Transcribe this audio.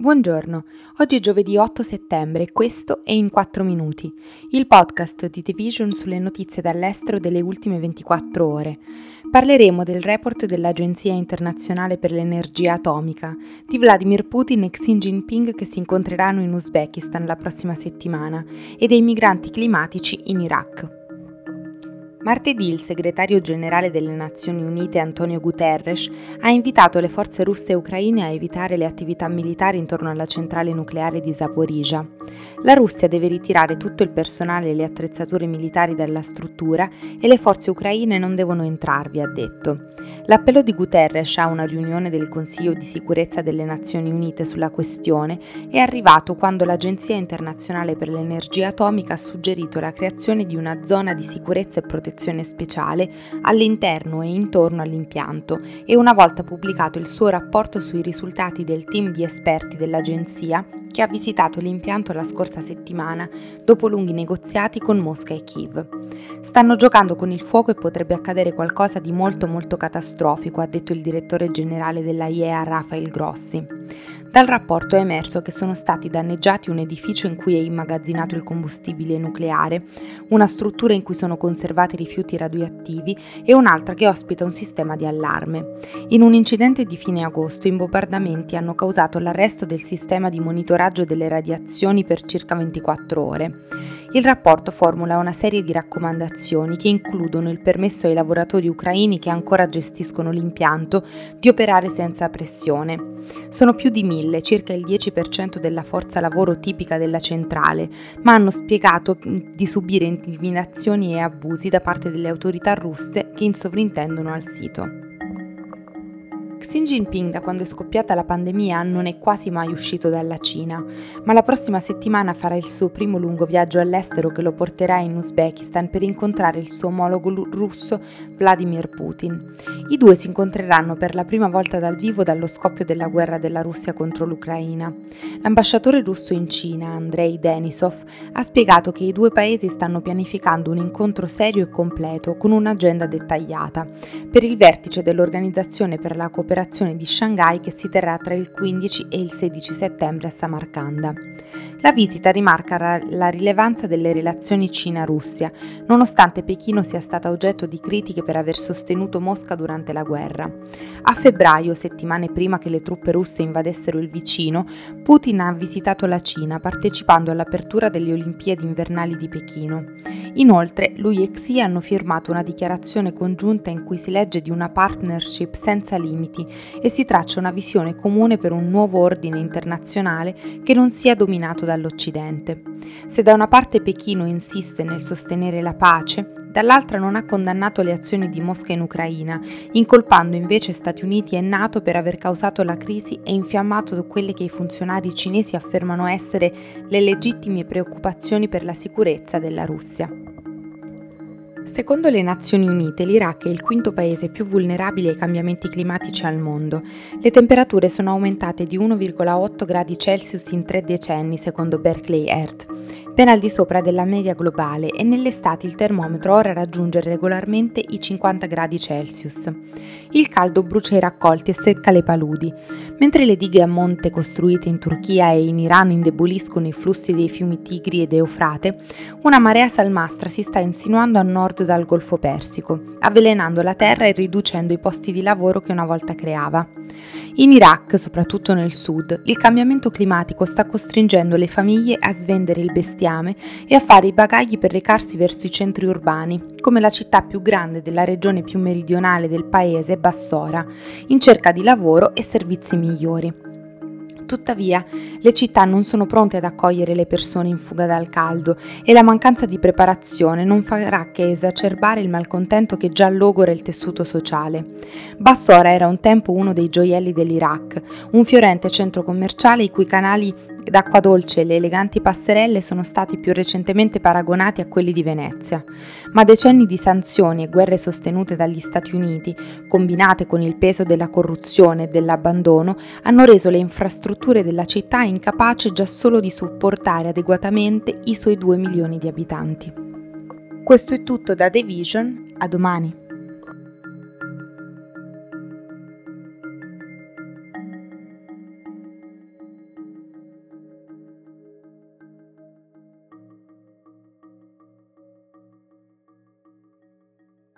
Buongiorno, oggi è giovedì 8 settembre e questo è In 4 Minuti, il podcast di The Vision sulle notizie dall'estero delle ultime 24 ore. Parleremo del report dell'Agenzia internazionale per l'energia atomica, di Vladimir Putin e Xi Jinping che si incontreranno in Uzbekistan la prossima settimana e dei migranti climatici in Iraq. Martedì il segretario generale delle Nazioni Unite Antonio Guterres ha invitato le forze russe e ucraine a evitare le attività militari intorno alla centrale nucleare di Zaporizhia. La Russia deve ritirare tutto il personale e le attrezzature militari dalla struttura e le forze ucraine non devono entrarvi, ha detto. L'appello di Guterres a una riunione del Consiglio di sicurezza delle Nazioni Unite sulla questione è arrivato quando l'Agenzia internazionale per l'energia atomica ha suggerito la creazione di una zona di sicurezza e protezione speciale all'interno e intorno all'impianto e una volta pubblicato il suo rapporto sui risultati del team di esperti dell'agenzia che ha visitato l'impianto la scorsa settimana dopo lunghi negoziati con Mosca e Kiev. Stanno giocando con il fuoco e potrebbe accadere qualcosa di molto molto catastrofico, ha detto il direttore generale della IEA Rafael Grossi. Dal rapporto è emerso che sono stati danneggiati un edificio in cui è immagazzinato il combustibile nucleare, una struttura in cui sono conservati rifiuti radioattivi e un'altra che ospita un sistema di allarme. In un incidente di fine agosto i bombardamenti hanno causato l'arresto del sistema di monitoraggio delle radiazioni per circa 24 ore. Il rapporto formula una serie di raccomandazioni che includono il permesso ai lavoratori ucraini che ancora gestiscono l'impianto di operare senza pressione. Sono più di mille, circa il 10% della forza lavoro tipica della centrale, ma hanno spiegato di subire intimidazioni e abusi da parte delle autorità russe che insovrintendono al sito. Jinping da quando è scoppiata la pandemia non è quasi mai uscito dalla Cina, ma la prossima settimana farà il suo primo lungo viaggio all'estero che lo porterà in Uzbekistan per incontrare il suo omologo russo Vladimir Putin. I due si incontreranno per la prima volta dal vivo dallo scoppio della guerra della Russia contro l'Ucraina. L'ambasciatore russo in Cina, Andrei Denisov, ha spiegato che i due paesi stanno pianificando un incontro serio e completo con un'agenda dettagliata per il vertice dell'Organizzazione per la cooperazione cooperazione di Shanghai che si terrà tra il 15 e il 16 settembre a Samarcanda. La visita rimarca la rilevanza delle relazioni Cina-Russia, nonostante Pechino sia stata oggetto di critiche per aver sostenuto Mosca durante la guerra. A febbraio, settimane prima che le truppe russe invadessero il vicino, Putin ha visitato la Cina partecipando all'apertura delle Olimpiadi invernali di Pechino. Inoltre, lui e Xi hanno firmato una dichiarazione congiunta in cui si legge di una partnership senza limiti e si traccia una visione comune per un nuovo ordine internazionale che non sia dominato dall'Occidente. Se da una parte Pechino insiste nel sostenere la pace, dall'altra non ha condannato le azioni di Mosca in Ucraina, incolpando invece Stati Uniti e Nato per aver causato la crisi e infiammato quelle che i funzionari cinesi affermano essere le legittime preoccupazioni per la sicurezza della Russia. Secondo le Nazioni Unite, l'Iraq è il quinto paese più vulnerabile ai cambiamenti climatici al mondo. Le temperature sono aumentate di 1,8 gradi Celsius in tre decenni, secondo Berkeley Earth ben al di sopra della media globale e nell'estate il termometro ora raggiunge regolarmente i 50 gradi Celsius. Il caldo brucia i raccolti e secca le paludi. Mentre le dighe a monte costruite in Turchia e in Iran indeboliscono i flussi dei fiumi Tigri ed Eufrate, una marea salmastra si sta insinuando a nord dal Golfo Persico, avvelenando la terra e riducendo i posti di lavoro che una volta creava. In Iraq, soprattutto nel sud, il cambiamento climatico sta costringendo le famiglie a svendere il bestiame e a fare i bagagli per recarsi verso i centri urbani, come la città più grande della regione più meridionale del paese, Bassora, in cerca di lavoro e servizi migliori. Tuttavia, le città non sono pronte ad accogliere le persone in fuga dal caldo e la mancanza di preparazione non farà che esacerbare il malcontento che già logora il tessuto sociale. Bassora era un tempo uno dei gioielli dell'Iraq, un fiorente centro commerciale i cui canali d'acqua dolce e le eleganti passerelle sono stati più recentemente paragonati a quelli di Venezia. Ma decenni di sanzioni e guerre sostenute dagli Stati Uniti, combinate con il peso della corruzione e dell'abbandono, hanno reso le infrastrutture strutture della città incapace già solo di supportare adeguatamente i suoi 2 milioni di abitanti. Questo è tutto da The Vision, a domani.